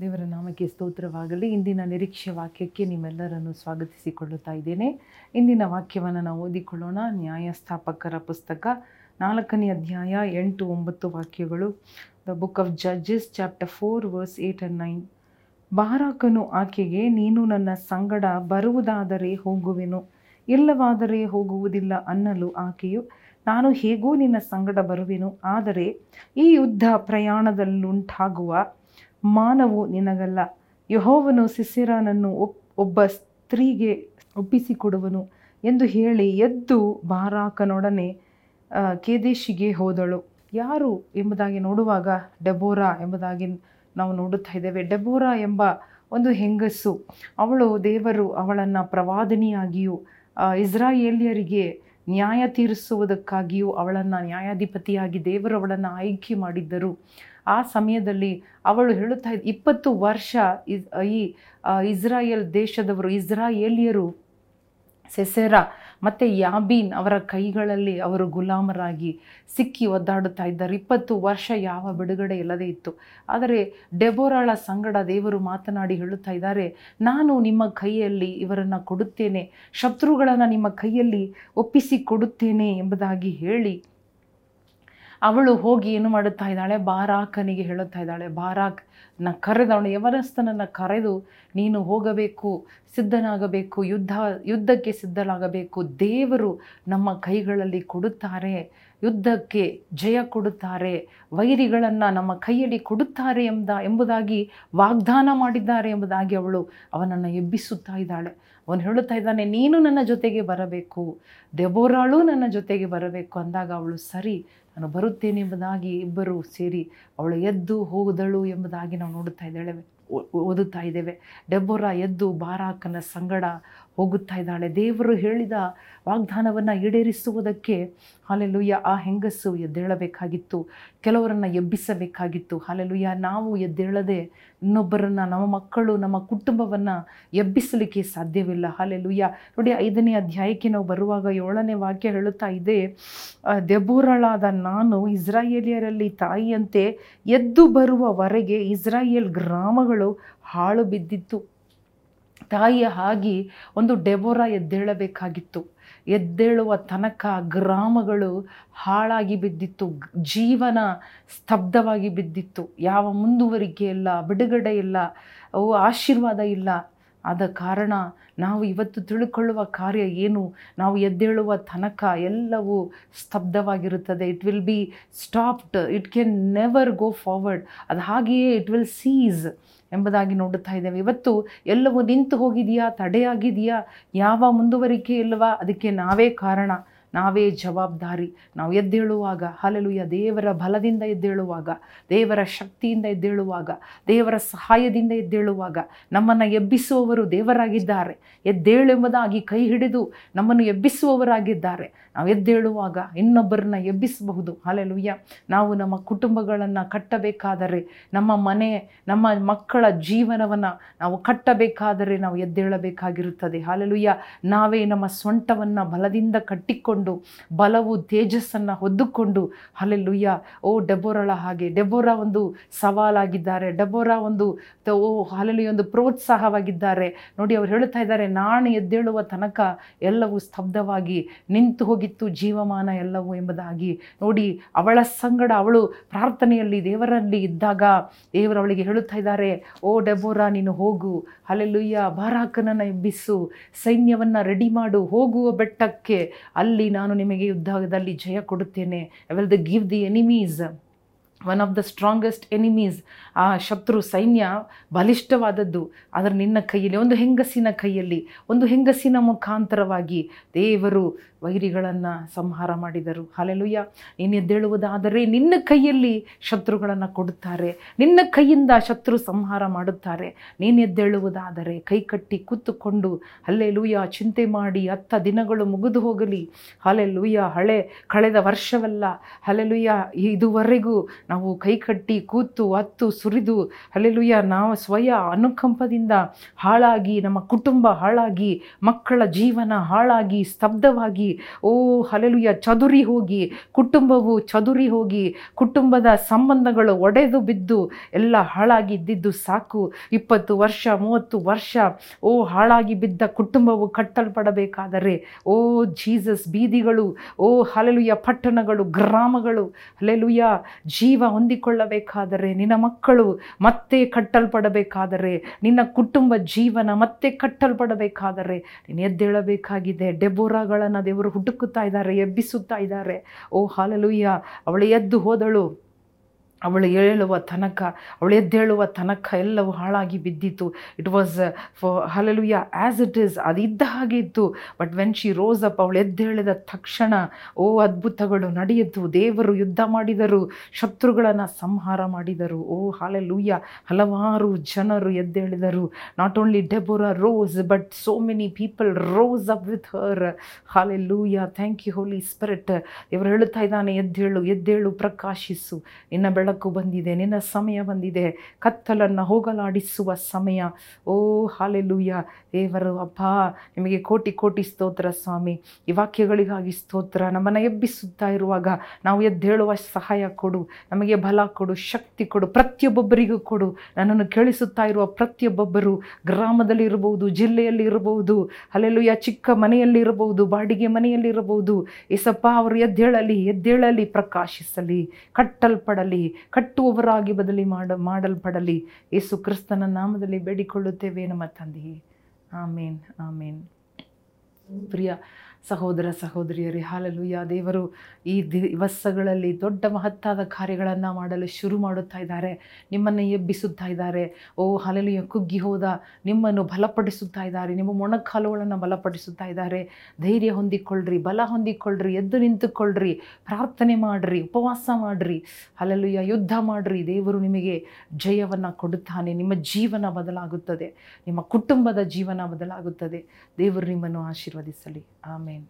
ದೇವರ ನಾಮಕ್ಕೆ ಸ್ತೋತ್ರವಾಗಲಿ. ಇಂದಿನ ನಿರೀಕ್ಷೆ ವಾಕ್ಯಕ್ಕೆ ನಿಮ್ಮೆಲ್ಲರನ್ನು ಸ್ವಾಗತಿಸಿಕೊಳ್ಳುತ್ತಾ ಇದ್ದೇನೆ. ಇಂದಿನ ವಾಕ್ಯವನ್ನು ನಾವು ಓದಿಕೊಳ್ಳೋಣ. ನ್ಯಾಯಸ್ಥಾಪಕರ ಪುಸ್ತಕ ನಾಲ್ಕನೇ ಅಧ್ಯಾಯ ಎಂಟು ಒಂಬತ್ತು ವಾಕ್ಯಗಳು. The book of judges chapter four verse eight and nine ಬಾರಾಕನು ಆಕೆಗೆ, ನೀನು ನನ್ನ ಸಂಗಡ ಬರುವುದಾದರೆ ಹೋಗುವೆನು. ಇಲ್ಲವಾದರೆ ಹೋಗುವುದಿಲ್ಲ ಅನ್ನಲು ಆಕೆಯು, ನಾನು ಹೇಗೂ ನಿನ್ನ ಸಂಗಡ ಬರುವೆನು. ಆದರೆ ಈ ಯುದ್ಧ ಪ್ರಯಾಣದಲ್ಲುಂಟಾಗುವ ಮಾನವು ನಿನಗಲ್ಲ. ಯಹೋವನು ಸಿಸಿರಾನನ್ನು ಒಪ್, ಒಬ್ಬ ಸ್ತ್ರೀಗೆ ಒಪ್ಪಿಸಿಕೊಡುವನು ಎಂದು ಹೇಳಿ ಎದ್ದು ಬಾರಾಕನೊಡನೆ ಕೇದೇಶಿಗೆ ಹೋದಳು. ಯಾರು ಎಂಬುದಾಗಿ ನೋಡುವಾಗ ಡೆಬೋರಾ ಎಂಬುದಾಗಿ ನಾವು ನೋಡುತ್ತಾ ಇದ್ದೇವೆ. ಡೆಬೋರಾ ಎಂಬ ಒಂದು ಹೆಂಗಸು, ಅವಳು ದೇವರು ಅವಳನ್ನು ಪ್ರವಾದಿನಿಯಾಗಿಯೂ ಇಸ್ರಾಯೇಲಿಯರಿಗೆ ನ್ಯಾಯ ತೀರಿಸುವುದಕ್ಕಾಗಿಯೂ ಅವಳನ್ನು ನ್ಯಾಯಾಧಿಪತಿಯಾಗಿ ದೇವರು ಅವಳನ್ನು ಆಯ್ಕೆ ಮಾಡಿದ್ದರು. ಆ ಸಮಯದಲ್ಲಿ ಅವಳು ಹೇಳುತ್ತಾ ಇದ್ದ ಇಪ್ಪತ್ತು ವರ್ಷ ಈ ಇಸ್ರಾಯೇಲ್ ದೇಶದವರು, ಇಸ್ರಾಯೇಲಿಯರು, ಸೆಸೆರಾ ಮತ್ತು ಯಾಬೀನ್ ಅವರ ಕೈಗಳಲ್ಲಿ ಅವರು ಗುಲಾಮರಾಗಿ ಸಿಕ್ಕಿ ಒದ್ದಾಡುತ್ತಾ ಇದ್ದಾರೆ. ಇಪ್ಪತ್ತು ವರ್ಷ ಯಾವ ಬಿಡುಗಡೆ ಇಲ್ಲದೇ ಇತ್ತು. ಆದರೆ ಡೆಬೋರಾಳ ಸಂಗಡ ದೇವರು ಮಾತನಾಡಿ ಹೇಳುತ್ತಾ ಇದ್ದಾರೆ, ನಾನು ನಿಮ್ಮ ಕೈಯಲ್ಲಿ ಇವರನ್ನು ಕೊಡುತ್ತೇನೆ, ಶತ್ರುಗಳನ್ನು ನಿಮ್ಮ ಕೈಯಲ್ಲಿ ಒಪ್ಪಿಸಿ ಕೊಡುತ್ತೇನೆ ಎಂಬುದಾಗಿ ಹೇಳಿ ಅವಳು ಹೋಗಿ ಏನು ಮಾಡುತ್ತಾ ಇದ್ದಾಳೆ? ಬಾರಾಕನಿಗೆ ಹೇಳುತ್ತಾ ಇದ್ದಾಳೆ, ಬಾರಾಕ್, ನ ಕರೆದವಳು ಯವನಸ್ಥನನ್ನು ಕರೆದು ನೀನು ಹೋಗಬೇಕು, ಸಿದ್ಧನಾಗಬೇಕು, ಯುದ್ಧ, ಯುದ್ಧಕ್ಕೆ ಸಿದ್ಧನಾಗಬೇಕು ದೇವರು ನಮ್ಮ ಕೈಗಳಲ್ಲಿ ಕೊಡುತ್ತಾರೆ, ಯುದ್ಧಕ್ಕೆ ಜಯ ಕೊಡುತ್ತಾರೆ, ವೈರಿಗಳನ್ನು ನಮ್ಮ ಕೈಯಲ್ಲಿ ಕೊಡುತ್ತಾರೆ ಎಂಬ, ಎಂಬುದಾಗಿ ವಾಗ್ದಾನ ಮಾಡಿದ್ದಾರೆ ಎಂಬುದಾಗಿ ಅವಳು ಅವನನ್ನು ಎಬ್ಬಿಸುತ್ತಾ ಇದ್ದಾಳೆ. ಅವನು ಹೇಳುತ್ತಾ ಇದ್ದಾನೆ, ನೀನು ನನ್ನ ಜೊತೆಗೆ ಬರಬೇಕು, ದೆಬೋರಾಳು ನನ್ನ ಜೊತೆಗೆ ಬರಬೇಕು ಅಂದಾಗ ಅವಳು, ಸರಿ ನಾನು ಬರುತ್ತೇನೆ ಎಂಬುದಾಗಿ ಇಬ್ಬರು ಸೇರಿ ಅವಳು ಎದ್ದು ಹೋಗದಳು ಎಂಬುದಾಗಿ ನಾವು ನೋಡುತ್ತಾ ಇದ್ದೇವೆ. ಓದುತ್ತಾ ಇದ್ದೇವೆ. ಡೆಬ್ಬೊರ ಎದ್ದು ಬಾರಾಕನ ಸಂಗಡ ಹೋಗುತ್ತಾ ಇದ್ದಾಳೆ. ದೇವರು ಹೇಳಿದ ವಾಗ್ದಾನವನ್ನು ಈಡೇರಿಸುವುದಕ್ಕೆ ಹಾಲೆಲುಯ್ಯ ಆ ಹೆಂಗಸು ಎದ್ದೇಳಬೇಕಾಗಿತ್ತು. ಕೆಲವರನ್ನು ಎಬ್ಬಿಸಬೇಕಾಗಿತ್ತು. ಹಾಲೆಲುಯ್ಯ, ನಾವು ಎದ್ದೇಳದೆ ಇನ್ನೊಬ್ಬರನ್ನು, ನಮ್ಮ ಮಕ್ಕಳು, ನಮ್ಮ ಕುಟುಂಬವನ್ನು ಎಬ್ಬಿಸಲಿಕ್ಕೆ ಸಾಧ್ಯವಿಲ್ಲ. ಹಾಲೆಲುಯ್ಯ. ನೋಡಿ, ಐದನೇ ಅಧ್ಯಾಯಕ್ಕೆ ನಾವು ಬರುವಾಗ ಏಳನೇ ವಾಕ್ಯ ಹೇಳುತ್ತಾ ಇದೆ ದೆಬೋರಳಾದ ನಾನು ಇಸ್ರಾಯೇಲಿಯರಲ್ಲಿ ತಾಯಿಯಂತೆ ಎದ್ದು ಬರುವವರೆಗೆ ಇಸ್ರಾಯೇಲ್ ಗ್ರಾಮಗಳು ಹಾಳು ಬಿದ್ದಿತ್ತು. ತಾಯಿಯ ಹಾಗೆ ಒಂದು ಡೆಬೋರ ಎದ್ದೇಳಬೇಕಾಗಿತ್ತು. ಎದ್ದೇಳುವ ತನಕ ಗ್ರಾಮಗಳು ಹಾಳಾಗಿ ಬಿದ್ದಿತ್ತು. ಜೀವನ ಸ್ತಬ್ಧವಾಗಿ ಬಿದ್ದಿತ್ತು. ಯಾವ ಮುಂದುವರಿಕೆ ಇಲ್ಲ, ಬಿಡುಗಡೆ ಇಲ್ಲ ಆಶೀರ್ವಾದ ಇಲ್ಲ. ಆದ ಕಾರಣ ನಾವು ಇವತ್ತು ತಿಳ್ಕೊಳ್ಳುವ ಕಾರ್ಯ ಏನು? ನಾವು ಎದ್ದೇಳುವ ತನಕ ಎಲ್ಲವೂ ಸ್ತಬ್ಧವಾಗಿರುತ್ತದೆ. It will be stopped it can never go forward ಅದು ಹಾಗೆಯೇ ಇಟ್ ವಿಲ್ ಸೀಸ್ ಎಂಬುದಾಗಿ ನೋಡುತ್ತಾ ಇದ್ದೇವೆ. ಇವತ್ತು ಎಲ್ಲವೂ ನಿಂತು ಹೋಗಿದೆಯಾ? ತಡೆಯಾಗಿದೆಯಾ? ಯಾವ ಮುಂದುವರಿಕೆ ಇಲ್ಲವಾ? ಅದಕ್ಕೆ ನಾವೇ ಕಾರಣ. ನಾವೇ ಜವಾಬ್ದಾರಿ. ನಾವು ಎದ್ದೇಳುವಾಗ ಹಲಲುಯ ದೇವರ ಬಲದಿಂದ ಎದ್ದೇಳುವಾಗ, ದೇವರ ಶಕ್ತಿಯಿಂದ ಎದ್ದೇಳುವಾಗ, ದೇವರ ಸಹಾಯದಿಂದ ಎದ್ದೇಳುವಾಗ ನಮ್ಮನ್ನು ಎಬ್ಬಿಸುವವರು ದೇವರಾಗಿದ್ದಾರೆ. ಎದ್ದೇಳೆಂಬುದಾಗಿ ಕೈ ಹಿಡಿದು ನಮ್ಮನ್ನು ಎಬ್ಬಿಸುವವರಾಗಿದ್ದಾರೆ. ನಾವು ಎದ್ದೇಳುವಾಗ ಇನ್ನೊಬ್ಬರನ್ನ ಎಬ್ಬಿಸಬಹುದು. ಹಲಲುಯ್ಯ ನಾವು ನಮ್ಮ ಕುಟುಂಬಗಳನ್ನು ಕಟ್ಟಬೇಕಾದರೆ, ನಮ್ಮ ಮನೆ, ನಮ್ಮ ಮಕ್ಕಳ ಜೀವನವನ್ನು ನಾವು ಕಟ್ಟಬೇಕಾದರೆ ನಾವು ಎದ್ದೇಳಬೇಕಾಗಿರುತ್ತದೆ. ಹಾಲೆಲುಯ್ಯ ನಾವೇ ನಮ್ಮ ಸ್ವಂಟವನ್ನು ಬಲದಿಂದ ಕಟ್ಟಿಕೊಂಡು ಬಲವು ತೇಜಸ್ಸನ್ನು ಹೊದ್ದುಕೊಂಡು ಹಾಲೆಲುಯ್ಯ ಓ, ಡೆಬೋರಳ ಹಾಗೆ. ಡೆಬೋರ ಒಂದು ಸವಾಲಾಗಿದ್ದಾರೆ. ಡೆಬೋರ ಒಂದು ಓ ಅಲ್ಲಿ ಒಂದು ಪ್ರೋತ್ಸಾಹವಾಗಿದ್ದಾರೆ. ನೋಡಿ, ಅವ್ರು ಹೇಳ್ತಾ ಇದ್ದಾರೆ, ನಾನು ಎದ್ದೇಳುವ ತನಕ ಎಲ್ಲವೂ ಸ್ತಬ್ಧವಾಗಿ ನಿಂತು ಹೋಗಿತ್ತು, ಜೀವಮಾನ ಎಲ್ಲವೂ ಎಂಬುದಾಗಿ. ನೋಡಿ, ಅವಳ ಸಂಗಡ ಅವಳು ಪ್ರಾರ್ಥನೆಯಲ್ಲಿ, ದೇವರಲ್ಲಿ ಇದ್ದಾಗ ದೇವರು ಅವಳಿಗೆ ಹೇಳುತ್ತಾ ಇದ್ದಾರೆ, ಓ, ಡೆಬೋರಾ, ನೀನು ಹೋಗು. ಅಲ್ಲೆಲ್ಲುಯ್ಯ ಬಾರಾಕನನ್ನು ಎಬ್ಬಿಸು. ಸೈನ್ಯವನ್ನು ರೆಡಿ ಮಾಡು. ಹೋಗುವ ಬೆಟ್ಟಕ್ಕೆ ಅಲ್ಲಿ ನಾನು ನಿಮಗೆ ಯುದ್ಧದಲ್ಲಿ ಜಯ ಕೊಡುತ್ತೇನೆ. I will the give the enemies one of the strongest enemies ಆ ಶತ್ರು, ಸೈನ್ಯ ಬಲಿಷ್ಠವಾದದ್ದು. ಆದರೆ ನಿನ್ನ ಕೈಯಲ್ಲಿ, ಒಂದು ಹೆಂಗಸಿನ ಕೈಯಲ್ಲಿ, ಒಂದು ಹೆಂಗಸಿನ ಮುಖಾಂತರವಾಗಿ ದೇವರು ವೈರಿಗಳನ್ನು ಸಂಹಾರ ಮಾಡಿದರು. ಹಾಲೆಲುಯ್ಯ ನೀನು ಎದ್ದೇಳುವುದಾದರೆ ನಿನ್ನ ಕೈಯಲ್ಲಿ ಶತ್ರುಗಳನ್ನು ಕೊಡುತ್ತಾರೆ. ನಿನ್ನ ಕೈಯಿಂದ ಶತ್ರು ಸಂಹಾರ ಮಾಡುತ್ತಾರೆ. ನೀನು ಎದ್ದೇಳುವುದಾದರೆ ಕೈ ಕಟ್ಟಿ ಕೂತುಕೊಂಡು ಹಲ್ಲೆ ಲೂಯ ಚಿಂತೆ ಮಾಡಿ ಹತ್ತ ದಿನಗಳು ಮುಗಿದು ಹೋಗಲಿ. ಹಲೆ ಲೂಯ ಹಳೆ ಕಳೆದ ವರ್ಷವಲ್ಲ. ಹಲೆ ಲೂಯ ಇದುವರೆಗೂ ನಾವು ಕೈಕಟ್ಟಿ ಕೂತು, ಅತ್ತು, ಸುರಿದು ಅಲ್ಲೆಲುಯ್ಯ ನಾವು ಸ್ವಯ ಅನುಕಂಪದಿಂದ ಹಾಳಾಗಿ, ನಮ್ಮ ಕುಟುಂಬ ಹಾಳಾಗಿ, ಮಕ್ಕಳ ಜೀವನ ಹಾಳಾಗಿ, ಸ್ತಬ್ಧವಾಗಿ, ಓ ಹಲೆಲುಯ್ಯ ಚದುರಿ ಹೋಗಿ, ಕುಟುಂಬವು ಚದುರಿ ಹೋಗಿ, ಕುಟುಂಬದ ಸಂಬಂಧಗಳು ಒಡೆದು ಬಿದ್ದು, ಎಲ್ಲ ಹಾಳಾಗಿ ಇದ್ದಿದ್ದು ಸಾಕು. ಇಪ್ಪತ್ತು ವರ್ಷ, ಮೂವತ್ತು ವರ್ಷ, ಓ ಹಾಳಾಗಿ ಬಿದ್ದ ಕುಟುಂಬವು ಕಟ್ಟಲ್ಪಡಬೇಕಾದರೆ, ಓ ಜೀಸಸ್ ಬೀದಿಗಳು, ಓ ಹಲೆಲುಯ್ಯ ಪಟ್ಟಣಗಳು, ಗ್ರಾಮಗಳು ಹಲೆಲುಯ್ಯ ಜೀವ ಹೊಂದಿಕೊಳ್ಳಬೇಕಾದರೆ ನಿನ್ನ ಮಕ್ಕಳು ಮತ್ತೆ ಕಟ್ಟಲ್ಪಡಬೇಕಾದರೆ, ನಿನ್ನ ಕುಟುಂಬ ಜೀವನ ಮತ್ತೆ ಕಟ್ಟಲ್ಪಡಬೇಕಾದರೆ, ನೀನು ಎದ್ದೇಳಬೇಕಾಗಿದೆ. ಡೆಬೋರಾಗಳನ್ನು ದೇವರು ಹುಡುಕುತ್ತಾ ಇದ್ದಾರೆ, ಎಬ್ಬಿಸುತ್ತಾ ಇದ್ದಾರೆ. ಓ ಹಾಲಲುಯ್ಯ ಅವಳು ಎದ್ದು ಹೋದಳು. ಅವಳು ಹೇಳುವ ತನಕ, ಅವಳು ಎದ್ದೇಳುವ ತನಕ ಎಲ್ಲವೂ ಹಾಳಾಗಿ ಬಿದ್ದಿತ್ತು. It was for hallelujah as it is ಅದು ಇದ್ದ ಹಾಗೆ ಇತ್ತು. But when she rose up ಅವಳು ಎದ್ದೇಳಿದ ತಕ್ಷಣ, ಓ ಅದ್ಭುತಗಳು ನಡೆಯಿತು. ದೇವರು ಯುದ್ಧ ಮಾಡಿದರು, ಶತ್ರುಗಳನ್ನು ಸಂಹಾರ ಮಾಡಿದರು. ಓ ಹಲಲುಯ್ಯ ಹಲವಾರು ಜನರು ಎದ್ದೇಳಿದರು. Not only Deborah rose but so many people rose up with her hallelujah thank you Holy Spirit ಇವರು ಹೇಳ್ತಾ ಇದ್ದಾನೆ, ಎದ್ದೇಳು ಎದ್ದೇಳು, ಪ್ರಕಾಶಿಸು. ಇನ್ನು ಬೆಳಕು ಬಂದಿದೆ, ನಿನ್ನ ಸಮಯ ಬಂದಿದೆ. ಕತ್ತಲನ್ನು ಹೋಗಲಾಡಿಸುವ ಸಮಯ. ಓ ಹಾಲೆಲೂಯ್ಯ ದೇವರು ಅಪ್ಪ ನಿಮಗೆ ಕೋಟಿ ಕೋಟಿ ಸ್ತೋತ್ರ ಸ್ವಾಮಿ. ಈ ವಾಕ್ಯಗಳಿಗಾಗಿ ಸ್ತೋತ್ರ. ನಮ್ಮನ್ನು ಎಬ್ಬಿಸುತ್ತಾ ಇರುವಾಗ ನಾವು ಎದ್ದೇಳುವ ಸಹಾಯ ಕೊಡು. ನಮಗೆ ಬಲ ಕೊಡು, ಶಕ್ತಿ ಕೊಡು, ಪ್ರತಿಯೊಬ್ಬೊಬ್ಬರಿಗೂ ಕೊಡು. ನನ್ನನ್ನು ಕೇಳಿಸುತ್ತಾ ಇರುವ ಪ್ರತಿಯೊಬ್ಬೊಬ್ಬರು ಗ್ರಾಮದಲ್ಲಿ ಇರಬಹುದು, ಜಿಲ್ಲೆಯಲ್ಲಿ ಇರಬಹುದು ಅಲ್ಲೆಲ್ಲೂಯ ಚಿಕ್ಕ ಮನೆಯಲ್ಲಿ ಇರಬಹುದು, ಬಾಡಿಗೆ ಮನೆಯಲ್ಲಿ ಇರಬಹುದು. ಏಸಪ್ಪ, ಅವರು ಎದ್ದೇಳಲಿ ಎದ್ದೇಳಲಿ, ಪ್ರಕಾಶಿಸಲಿ, ಕಟ್ಟಲ್ಪಡಲಿ. ಕಟ್ಟುವವರಾಗಿ ಬದಲಿ ಮಾಡ ಮಾಡಲ್ಪಡಲಿ. ಯೇಸು ಕ್ರಿಸ್ತನ ನಾಮದಲ್ಲಿ ಬೇಡಿಕೊಳ್ಳುತ್ತೇವೆ ನಮ್ಮ ತಂದೆಯೇ. ಆಮೇನ್ ಆಮೇನ್. ಪ್ರಿಯ ಸಹೋದರ ಸಹೋದರಿಯರೇ ಹಾಲಲುಯ್ಯ ದೇವರು ಈ ದಿವಸಗಳಲ್ಲಿ ದೊಡ್ಡ ಮಹತ್ತಾದ ಕಾರ್ಯಗಳನ್ನು ಮಾಡಲು ಶುರು ಮಾಡುತ್ತಾ ಇದ್ದಾರೆ. ನಿಮ್ಮನ್ನು ಎಬ್ಬಿಸುತ್ತಾ ಇದ್ದಾರೆ. ಓ ಹಾಲಲುಯ್ಯ ಕುಗ್ಗಿ ಹೋದ ನಿಮ್ಮನ್ನು ಬಲಪಡಿಸುತ್ತಾ ಇದ್ದಾರೆ. ನಿಮ್ಮ ಮೊಣಕಾಲುಗಳನ್ನು ಬಲಪಡಿಸುತ್ತಾ ಇದ್ದಾರೆ. ಧೈರ್ಯ ಹೊಂದಿಕೊಳ್ಳ್ರಿ, ಬಲ ಹೊಂದಿಕೊಳ್ಳ್ರಿ, ಎದ್ದು ನಿಂತುಕೊಳ್ಳ್ರಿ, ಪ್ರಾರ್ಥನೆ ಮಾಡಿರಿ, ಉಪವಾಸ ಮಾಡಿರಿ. ಹಾಲಲುಯ್ಯ ಯುದ್ಧ ಮಾಡಿರಿ. ದೇವರು ನಿಮಗೆ ಜಯವನ್ನು ಕೊಡುತ್ತಾನೆ. ನಿಮ್ಮ ಜೀವನ ಬದಲಾಗುತ್ತದೆ. ನಿಮ್ಮ ಕುಟುಂಬದ ಜೀವನ ಬದಲಾಗುತ್ತದೆ. ದೇವರು ನಿಮ್ಮನ್ನು ಆಶೀರ್ವದಿಸಲಿ. ಆಮೇನ್.